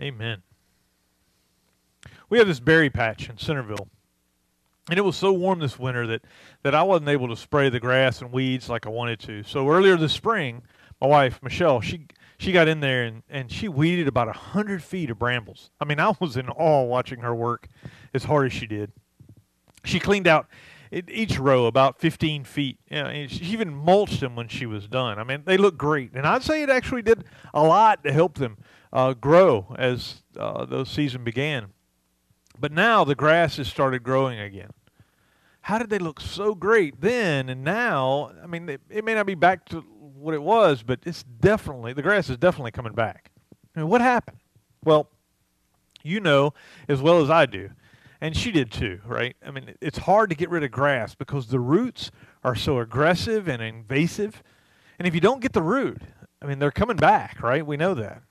Amen. We have this berry patch in Centerville. And it was so warm this winter that, that I wasn't able to spray the grass and weeds like I wanted to. So earlier this spring, my wife, Michelle, she she got in there and, and she weeded about a hundred feet of brambles. I mean, I was in awe watching her work as hard as she did. She cleaned out each row about 15 feet. You know, she even mulched them when she was done. I mean, they look great, and I'd say it actually did a lot to help them uh, grow as uh, the season began. But now the grass has started growing again. How did they look so great then and now? I mean, it, it may not be back to what it was, but it's definitely the grass is definitely coming back. I mean, what happened? Well, you know as well as I do, and she did too, right? I mean, it's hard to get rid of grass because the roots are so aggressive and invasive, and if you don't get the root, I mean, they're coming back, right? We know that.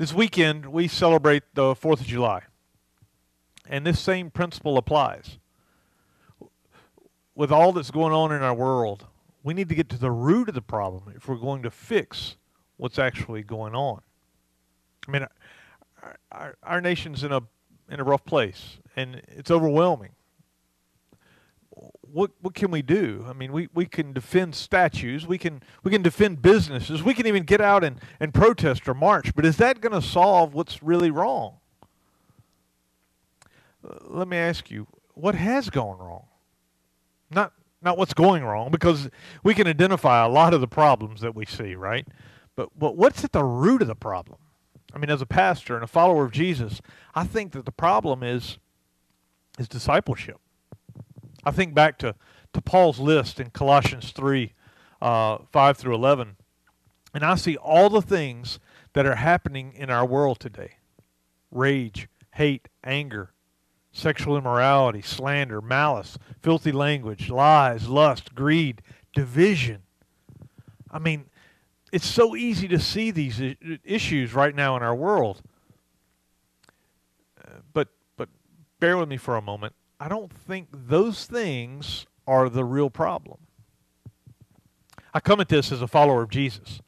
This weekend we celebrate the Fourth of July, and this same principle applies. With all that's going on in our world, we need to get to the root of the problem if we're going to fix what's actually going on. I mean, our, our, our nation's in a in a rough place, and it's overwhelming. What what can we do? I mean, we, we can defend statues, we can we can defend businesses, we can even get out and, and protest or march. But is that going to solve what's really wrong? Uh, let me ask you, what has gone wrong? Not not what's going wrong, because we can identify a lot of the problems that we see, right? But, but what's at the root of the problem? I mean, as a pastor and a follower of Jesus, I think that the problem is, is discipleship. I think back to, to Paul's list in Colossians 3 uh, 5 through 11, and I see all the things that are happening in our world today rage, hate, anger, sexual immorality, slander, malice, filthy language, lies, lust, greed, division. I mean, it's so easy to see these issues right now in our world. Uh, but but bear with me for a moment. I don't think those things are the real problem. I come at this as a follower of Jesus,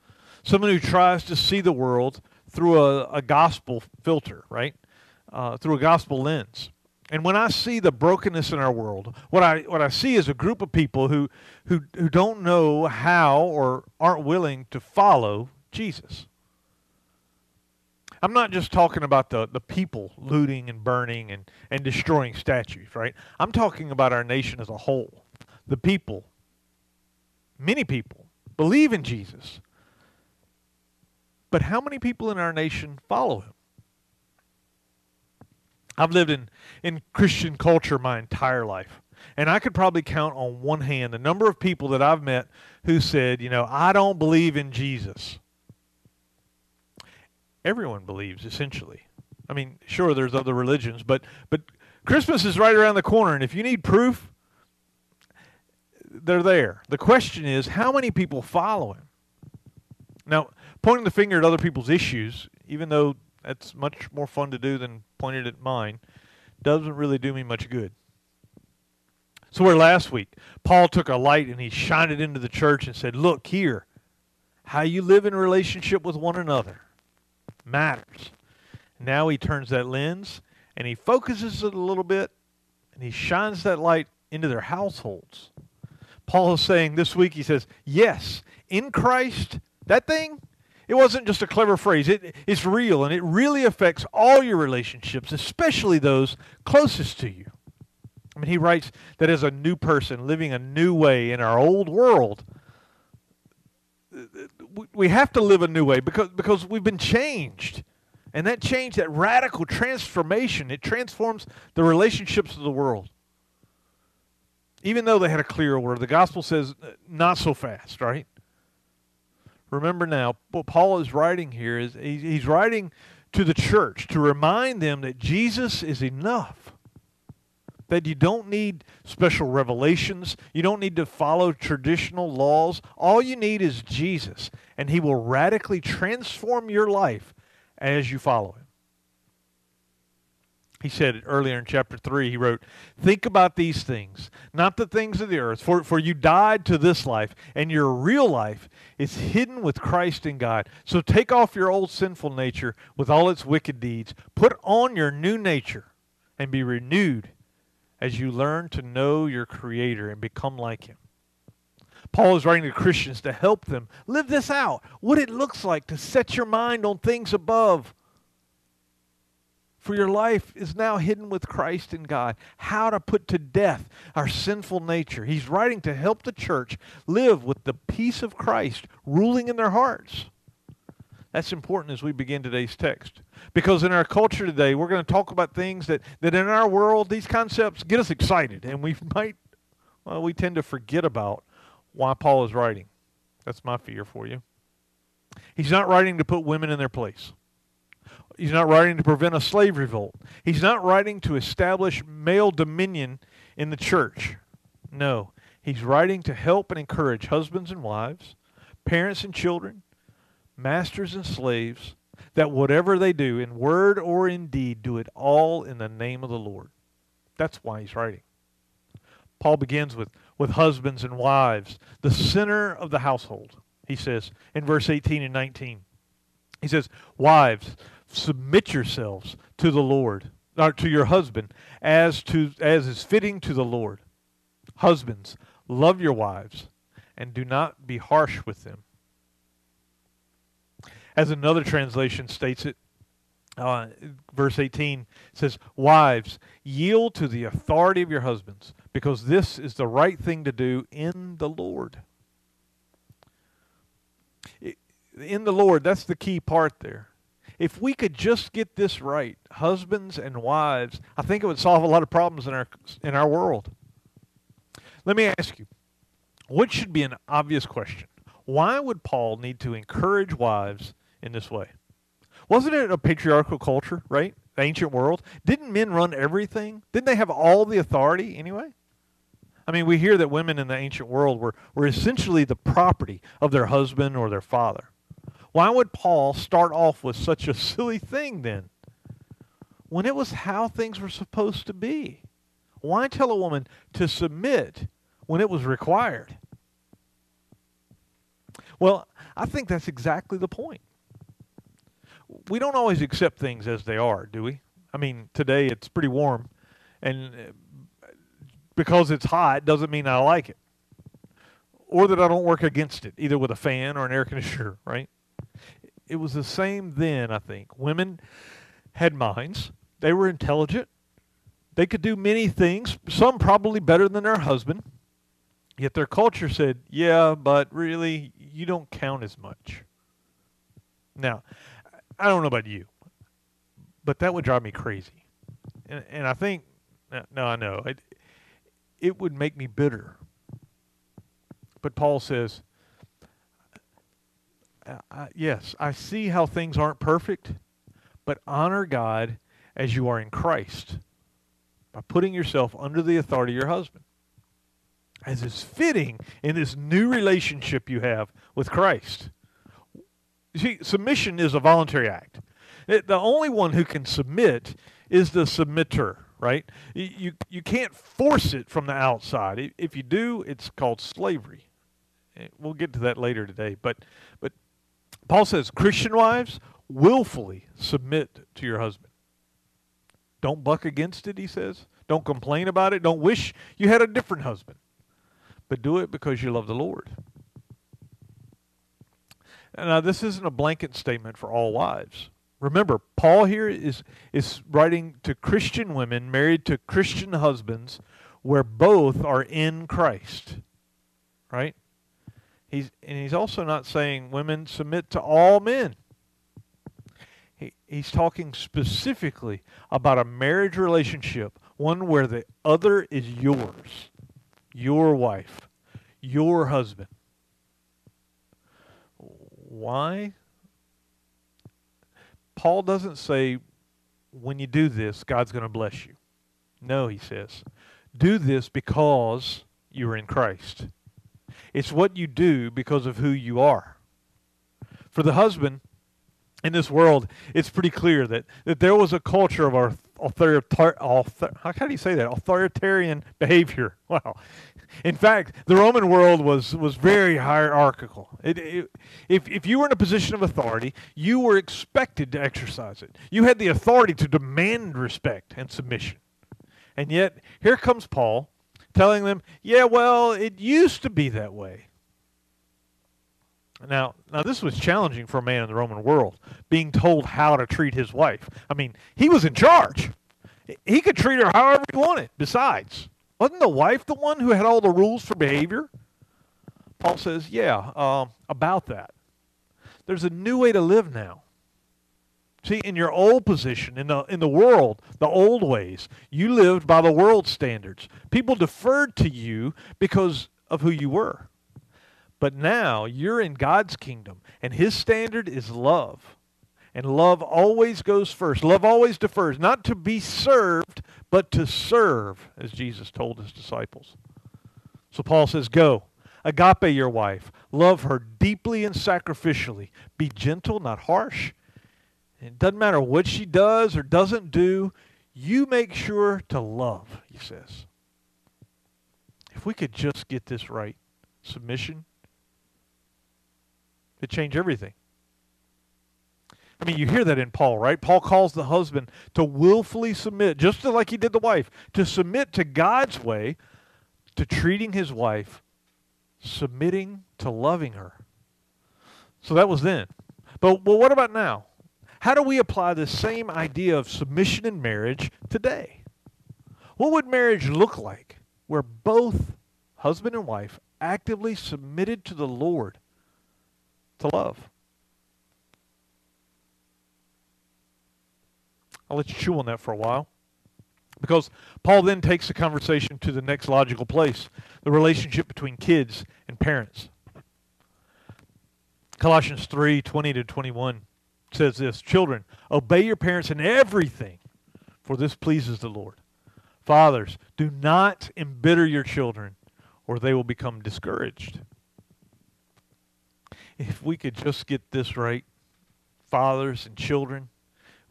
someone who tries to see the world through a, a gospel filter, right? Uh, through a gospel lens. And when I see the brokenness in our world, what I what I see is a group of people who who who don't know how or aren't willing to follow Jesus. I'm not just talking about the, the people looting and burning and, and destroying statues, right? I'm talking about our nation as a whole. The people, many people, believe in Jesus. But how many people in our nation follow him? I've lived in, in Christian culture my entire life. And I could probably count on one hand the number of people that I've met who said, you know, I don't believe in Jesus. Everyone believes, essentially. I mean, sure, there's other religions, but, but Christmas is right around the corner, and if you need proof, they're there. The question is, how many people follow him? Now, pointing the finger at other people's issues, even though that's much more fun to do than pointed at mine. Doesn't really do me much good. So where last week, Paul took a light and he shined it into the church and said, Look here, how you live in relationship with one another matters. Now he turns that lens and he focuses it a little bit and he shines that light into their households. Paul is saying this week, he says, Yes, in Christ, that thing, it wasn't just a clever phrase. It, it's real, and it really affects all your relationships, especially those closest to you. I mean, he writes that as a new person living a new way in our old world, we have to live a new way because, because we've been changed. And that change, that radical transformation, it transforms the relationships of the world. Even though they had a clear order, the gospel says uh, not so fast, right? remember now, what Paul is writing here is he's writing to the church to remind them that Jesus is enough. That you don't need special revelations. You don't need to follow traditional laws. All you need is Jesus, and he will radically transform your life as you follow him. he said earlier in chapter 3, he wrote, Think about these things, not the things of the earth, for, for you died to this life, and your real life is hidden with Christ in God. So take off your old sinful nature with all its wicked deeds, put on your new nature, and be renewed as you learn to know your Creator and become like Him. Paul is writing to Christians to help them live this out, what it looks like to set your mind on things above for your life is now hidden with Christ in God. How to put to death our sinful nature. He's writing to help the church live with the peace of Christ ruling in their hearts. That's important as we begin today's text. Because in our culture today, we're going to talk about things that, that in our world, these concepts get us excited. And we might, well, we tend to forget about why Paul is writing. That's my fear for you. He's not writing to put women in their place. He's not writing to prevent a slave revolt. He's not writing to establish male dominion in the church. No. He's writing to help and encourage husbands and wives, parents and children, masters and slaves, that whatever they do, in word or in deed, do it all in the name of the Lord. That's why he's writing. Paul begins with, with husbands and wives, the center of the household, he says in verse 18 and 19. He says, Wives, submit yourselves to the Lord, or to your husband, as to as is fitting to the Lord. Husbands, love your wives, and do not be harsh with them. As another translation states it, uh, verse 18 says, Wives, yield to the authority of your husbands, because this is the right thing to do in the Lord. In the Lord, that's the key part there if we could just get this right, husbands and wives, I think it would solve a lot of problems in our in our world. Let me ask you, what should be an obvious question? Why would Paul need to encourage wives in this way? Wasn't it a patriarchal culture, right? The ancient world. Didn't men run everything? Didn't they have all the authority anyway? I mean, we hear that women in the ancient world were, were essentially the property of their husband or their father. Why would Paul start off with such a silly thing then? When it was how things were supposed to be. Why tell a woman to submit when it was required? Well, I think that's exactly the point. We don't always accept things as they are, do we? I mean, today it's pretty warm, and uh, because it's hot doesn't mean I like it. Or that I don't work against it, either with a fan or an air conditioner, right? it was the same then, I think. Women had minds. They were intelligent. They could do many things, some probably better than their husband. Yet their culture said, yeah, but really, you don't count as much. Now, I don't know about you, but that would drive me crazy. And, and I think, no, I know, it, it would make me bitter. But Paul says, yes, I see how things aren't perfect, but honor God as you are in Christ by putting yourself under the authority of your husband, as is fitting in this new relationship you have with Christ. See, submission is a voluntary act. It, the only one who can submit is the submitter, right? You, you can't force it from the outside. If you do, it's called slavery. Eh, we'll get to that later today. But, but Paul says, Christian wives, willfully submit to your husband. Don't buck against it, he says. Don't complain about it. Don't wish you had a different husband. But do it because you love the Lord. Now, uh, this isn't a blanket statement for all wives. Remember, Paul here is, is writing to Christian women married to Christian husbands where both are in Christ. Right? He's, and he's also not saying women submit to all men. He, he's talking specifically about a marriage relationship, one where the other is yours, your wife, your husband. Why? Paul doesn't say, when you do this, God's going to bless you. No, he says, do this because you're in Christ. It's what you do because of who you are. For the husband in this world, it's pretty clear that, that there was a culture of author, author, how do you say that? Authoritarian behavior. Wow. In fact, the Roman world was, was very hierarchical. It, it, if, if you were in a position of authority, you were expected to exercise it. You had the authority to demand respect and submission. And yet, here comes Paul telling them, yeah, well, it used to be that way. Now, now this was challenging for a man in the Roman world, being told how to treat his wife. I mean, he was in charge. He could treat her however he wanted. Besides, wasn't the wife the one who had all the rules for behavior? Paul says, yeah, uh, about that. There's a new way to live now. See, in your old position, in the, in the world, the old ways, you lived by the world standards. People deferred to you because of who you were. But now you're in God's kingdom, and His standard is love. And love always goes first. Love always defers, not to be served, but to serve, as Jesus told his disciples. So Paul says, Go, agape your wife, love her deeply and sacrificially. Be gentle, not harsh. It doesn't matter what she does or doesn't do, you make sure to love, he says. If we could just get this right submission, it changed everything. I mean, you hear that in Paul, right? Paul calls the husband to willfully submit, just like he did the wife, to submit to God's way, to treating his wife, submitting to loving her. So that was then. But well, what about now? How do we apply the same idea of submission in marriage today? What would marriage look like where both husband and wife actively submitted to the Lord to love. I'll let you chew on that for a while. Because Paul then takes the conversation to the next logical place the relationship between kids and parents. Colossians 3 20 to 21 says this Children, obey your parents in everything, for this pleases the Lord. Fathers, do not embitter your children, or they will become discouraged if we could just get this right, fathers and children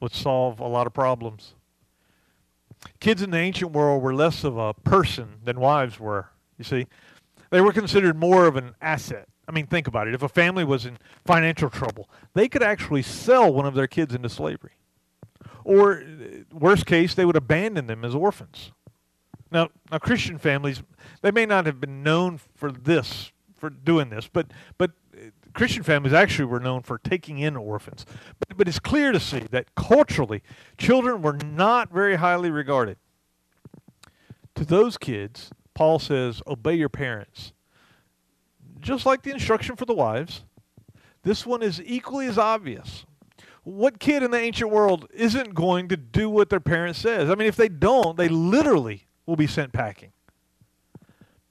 would solve a lot of problems. Kids in the ancient world were less of a person than wives were, you see. They were considered more of an asset. I mean, think about it. If a family was in financial trouble, they could actually sell one of their kids into slavery. Or, worst case, they would abandon them as orphans. Now, now Christian families, they may not have been known for this, for doing this, but, but Christian families actually were known for taking in orphans. But, but it's clear to see that culturally, children were not very highly regarded. To those kids, Paul says, obey your parents. Just like the instruction for the wives, this one is equally as obvious. What kid in the ancient world isn't going to do what their parent says? I mean, if they don't, they literally will be sent packing.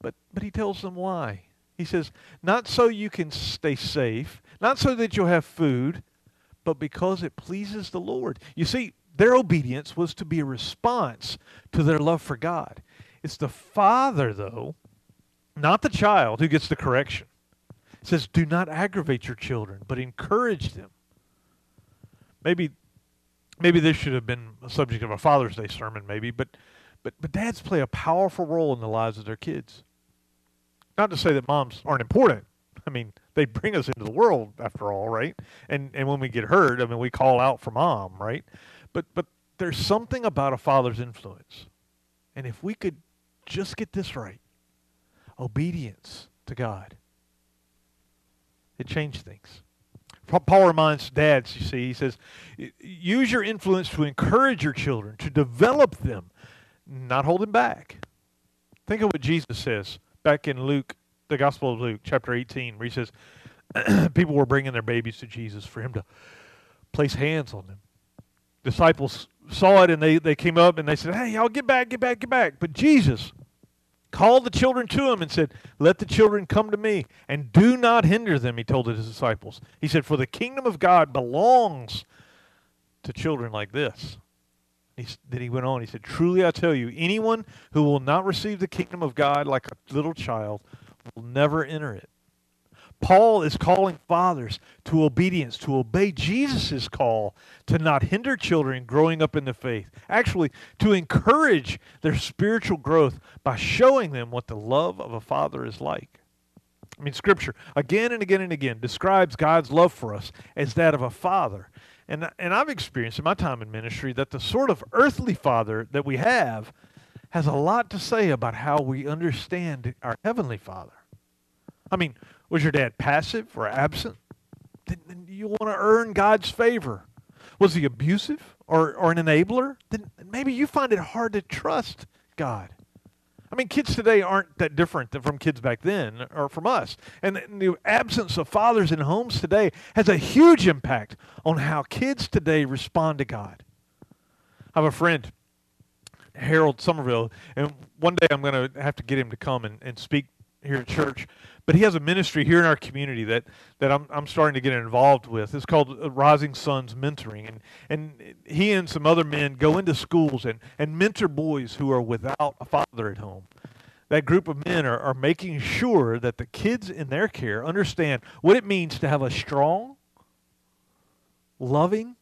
But, but he tells them why. He says, not so you can stay safe, not so that you'll have food, but because it pleases the Lord. You see, their obedience was to be a response to their love for God. It's the father, though, not the child, who gets the correction. It says, do not aggravate your children, but encourage them. Maybe maybe this should have been a subject of a Father's Day sermon, maybe, but but but dads play a powerful role in the lives of their kids. Not to say that moms aren't important. I mean, they bring us into the world after all, right? And and when we get hurt, I mean, we call out for mom, right? But but there's something about a father's influence. And if we could just get this right, obedience to God, it changed things. Paul reminds dads, you see, he says, use your influence to encourage your children, to develop them, not hold them back. Think of what Jesus says back in Luke, the Gospel of Luke, chapter 18, where he says people were bringing their babies to Jesus for him to place hands on them. Disciples saw it and they, they came up and they said, Hey, y'all get back, get back, get back. But Jesus called the children to him and said, Let the children come to me and do not hinder them, he told his disciples. He said, For the kingdom of God belongs to children like this. He, then he went on. He said, Truly I tell you, anyone who will not receive the kingdom of God like a little child will never enter it. Paul is calling fathers to obedience, to obey Jesus' call to not hinder children growing up in the faith. Actually, to encourage their spiritual growth by showing them what the love of a father is like. I mean, Scripture, again and again and again, describes God's love for us as that of a father. And, and I've experienced in my time in ministry that the sort of earthly father that we have has a lot to say about how we understand our heavenly father. I mean, was your dad passive or absent? Then you want to earn God's favor. Was he abusive or, or an enabler? Then maybe you find it hard to trust God. I mean, kids today aren't that different from kids back then or from us. And the absence of fathers in homes today has a huge impact on how kids today respond to God. I have a friend, Harold Somerville, and one day I'm going to have to get him to come and, and speak here at church. But he has a ministry here in our community that, that I'm, I'm starting to get involved with. It's called uh, Rising Sons Mentoring. And, and he and some other men go into schools and, and mentor boys who are without a father at home. That group of men are, are making sure that the kids in their care understand what it means to have a strong, loving,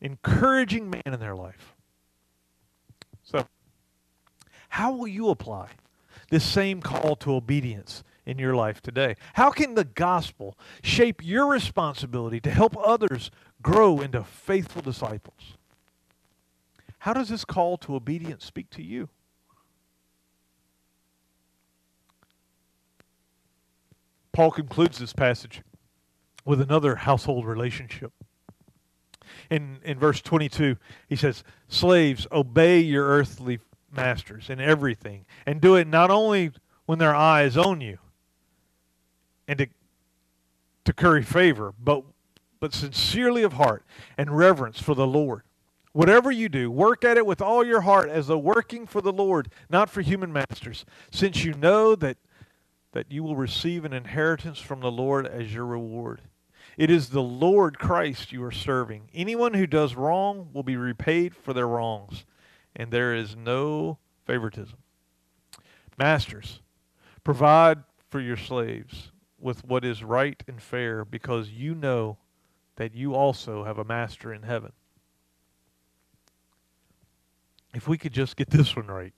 encouraging man in their life. So, how will you apply this same call to obedience in your life today? How can the gospel shape your responsibility to help others grow into faithful disciples? How does this call to obedience speak to you? Paul concludes this passage with another household relationship. In, in verse 22, he says, Slaves, obey your earthly masters in everything, and do it not only when their eye is on you and to, to curry favor, but, but sincerely of heart and reverence for the Lord. Whatever you do, work at it with all your heart as though working for the Lord, not for human masters, since you know that, that you will receive an inheritance from the Lord as your reward. It is the Lord Christ you are serving. Anyone who does wrong will be repaid for their wrongs and there is no favoritism. Masters, provide for your slaves with what is right and fair because you know that you also have a master in heaven. If we could just get this one right.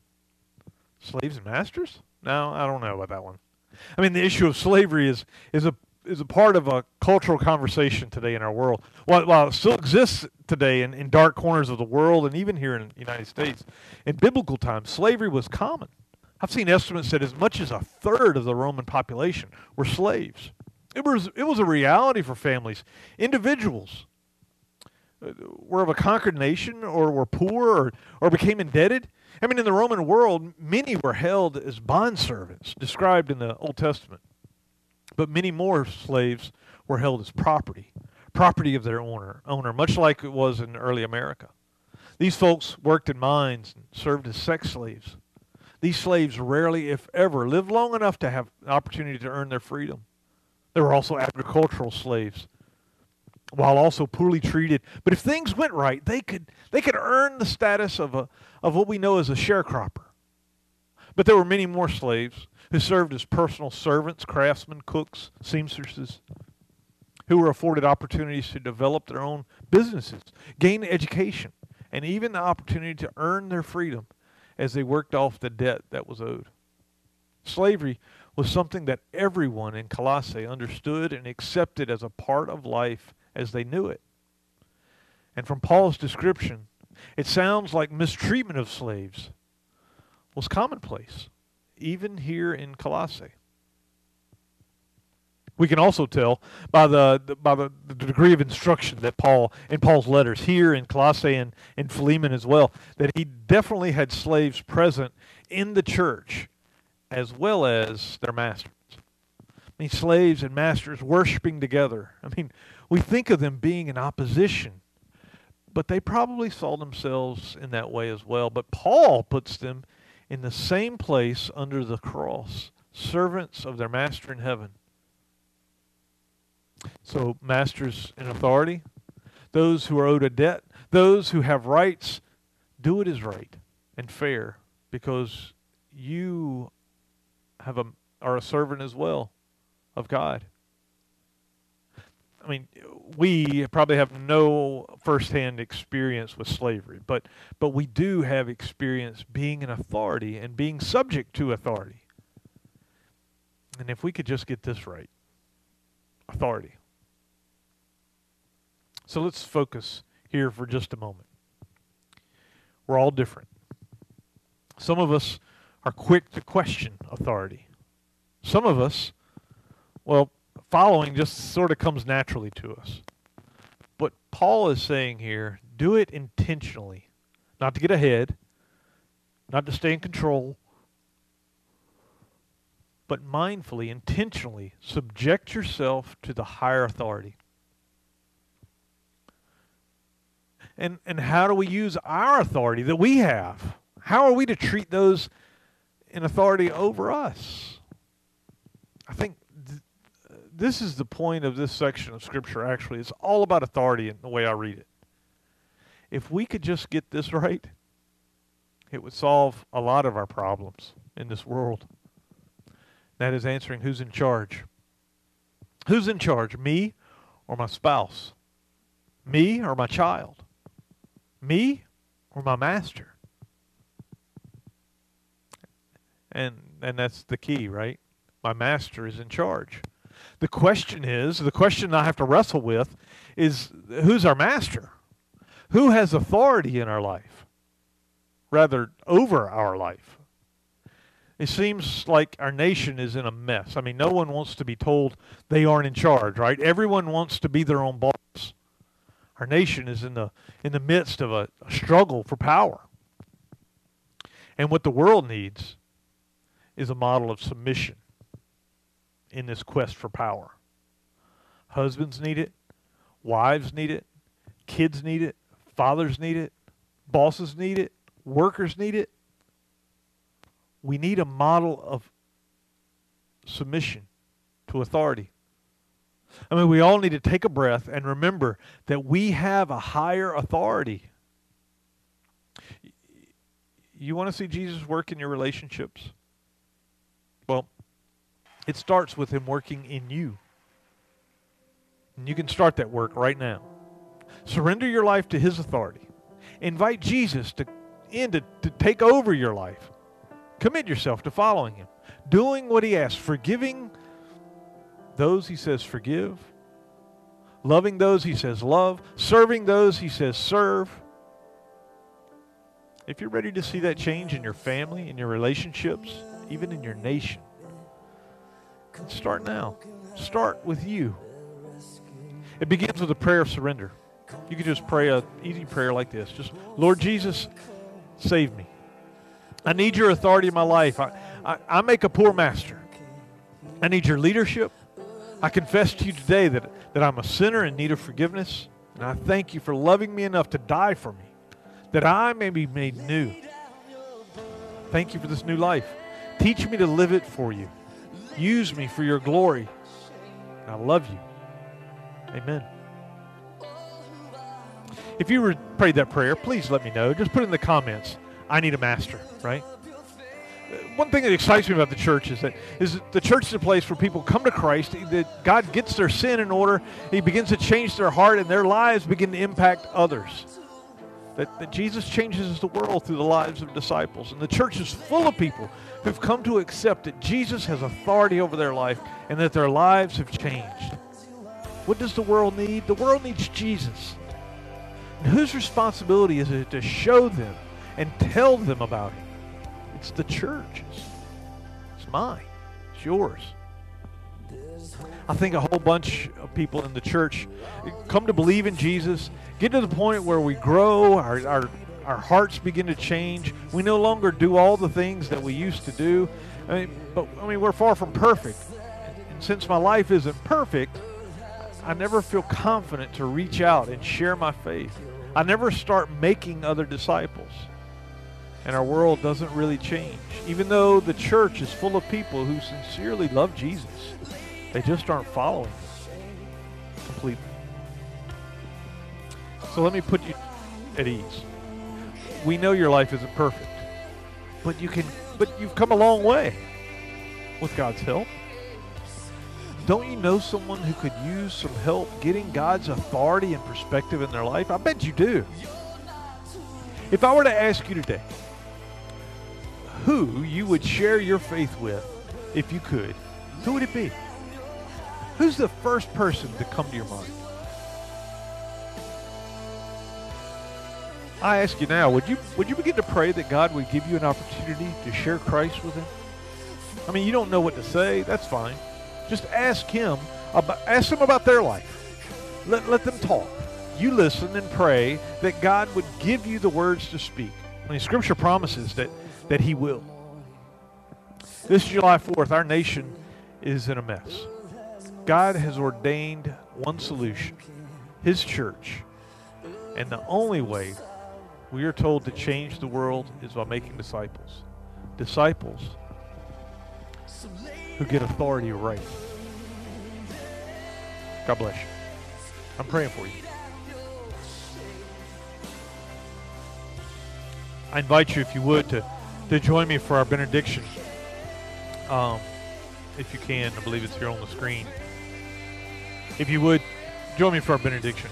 Slaves and masters? No, I don't know about that one. I mean, the issue of slavery is, is a is a part of a cultural conversation today in our world. While, while it still exists today in, in dark corners of the world and even here in the United States, in biblical times, slavery was common. I've seen estimates that as much as a third of the Roman population were slaves. It was, it was a reality for families. Individuals uh, were of a conquered nation or were poor or, or became indebted. I mean, in the Roman world, many were held as bondservants, described in the Old Testament. But many more slaves were held as property, property of their owner, owner, much like it was in early America. These folks worked in mines and served as sex slaves. These slaves rarely, if ever, lived long enough to have an opportunity to earn their freedom. There were also agricultural slaves, while also poorly treated. But if things went right, they could they could earn the status of a of what we know as a sharecropper. But there were many more slaves who served as personal servants, craftsmen, cooks, seamstresses, who were afforded opportunities to develop their own businesses, gain education, and even the opportunity to earn their freedom as they worked off the debt that was owed. Slavery was something that everyone in Colossae understood and accepted as a part of life as they knew it. And from Paul's description, it sounds like mistreatment of slaves was commonplace even here in Colossae. We can also tell by the, by the, the, degree of instruction that Paul in Paul's letters here in Colossae and in Philemon as well that he definitely had slaves present in the church as well as their masters. I mean, slaves and masters worshiping together. I mean, we think of them being in opposition, but they probably saw themselves in that way as well. But Paul puts them in the same place under the cross, servants of their master in heaven. So, masters in authority, those who are owed a debt, those who have rights, do what is right and fair because you have a, are a servant as well of God. I mean, we probably have no firsthand experience with slavery, but but we do have experience being an authority and being subject to authority. And if we could just get this right, authority. So let's focus here for just a moment. We're all different. Some of us are quick to question authority. Some of us, well, following just sort of comes naturally to us. But Paul is saying here do it intentionally, not to get ahead, not to stay in control, but mindfully, intentionally subject yourself to the higher authority. And, and how do we use our authority that we have? How are we to treat those in authority over us? I think th- this is the point of this section of Scripture, actually. It's all about authority in the way I read it. If we could just get this right, it would solve a lot of our problems in this world. That is answering who's in charge. Who's in charge, me or my spouse? Me or my child? Me or my master? And and that's the key, right? My master is in charge. The question is, the question I have to wrestle with is who's our master? Who has authority in our life? Rather over our life. It seems like our nation is in a mess. I mean, no one wants to be told they aren't in charge, right? Everyone wants to be their own boss. Our nation is in the in the midst of a, a struggle for power. And what the world needs is a model of submission in this quest for power. Husbands need it, wives need it, kids need it, fathers need it, bosses need it, workers need it. We need a model of submission to authority. I mean, we all need to take a breath and remember that we have a higher authority. You want to see Jesus work in your relationships? Well, it starts with Him working in you. And you can start that work right now. Surrender your life to His authority. Invite Jesus to in to, to take over your life. Commit yourself to following Him, doing what He asks, forgiving those He says forgive, loving those He says love, serving those He says serve. If you're ready to see that change in your family, in your relationships, even in your nation, start now. Start with you. It begins with a prayer of surrender. You can just pray a easy prayer like this. Just, Lord Jesus, save me. I need your authority in my life. I, I, I make a poor master. I need your leadership. I confess to you today that, that I'm a sinner in need of forgiveness. And I thank you for loving me enough to die for me, that I may be made new. Thank you for this new life. Teach me to live it for you. Use me for your glory. I love you. Amen. If you prayed that prayer, please let me know. Just put it in the comments. I need a master, right? Uh, one thing that excites me about the church is that is that the church is a place where people come to Christ. That God gets their sin in order. He begins to change their heart, and their lives begin to impact others. That, that Jesus changes the world through the lives of disciples, and the church is full of people who've come to accept that Jesus has authority over their life and that their lives have changed. What does the world need? The world needs Jesus. And whose responsibility is it to show them and tell them about him? It's the church's. It's mine. It's yours. I think a whole bunch of people in the church come to believe in Jesus, get to the point where we grow, our, our, our hearts begin to change. We no longer do all the things that we used to do. I mean, but I mean, we're far from perfect. And since my life isn't perfect, I never feel confident to reach out and share my faith. I never start making other disciples. And our world doesn't really change. Even though the church is full of people who sincerely love Jesus, they just aren't following completely. So let me put you at ease. We know your life isn't perfect, but you can but you've come a long way with God's help. don't you know someone who could use some help getting God's authority and perspective in their life? I bet you do. If I were to ask you today who you would share your faith with if you could, who would it be? Who's the first person to come to your mind? I ask you now, would you would you begin to pray that God would give you an opportunity to share Christ with him? I mean, you don't know what to say, that's fine. Just ask him about ask them about their life. Let, let them talk. You listen and pray that God would give you the words to speak. I mean, Scripture promises that, that he will. This July 4th, our nation is in a mess. God has ordained one solution, his church. And the only way we are told to change the world is by making disciples. Disciples who get authority right. God bless you. I'm praying for you. I invite you, if you would, to, to join me for our benediction. Um, if you can, I believe it's here on the screen. If you would, join me for our benediction.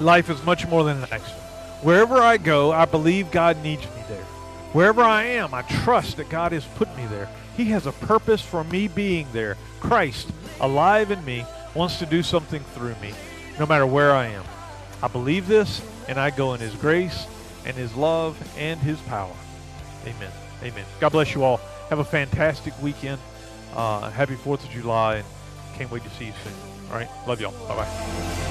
Life is much more than an accident. Wherever I go, I believe God needs me there. Wherever I am, I trust that God has put me there. He has a purpose for me being there. Christ, alive in me, wants to do something through me, no matter where I am. I believe this, and I go in His grace and His love and His power. Amen. Amen. God bless you all. Have a fantastic weekend. Uh, happy 4th of July, and can't wait to see you soon. All right. Love y'all. Bye bye.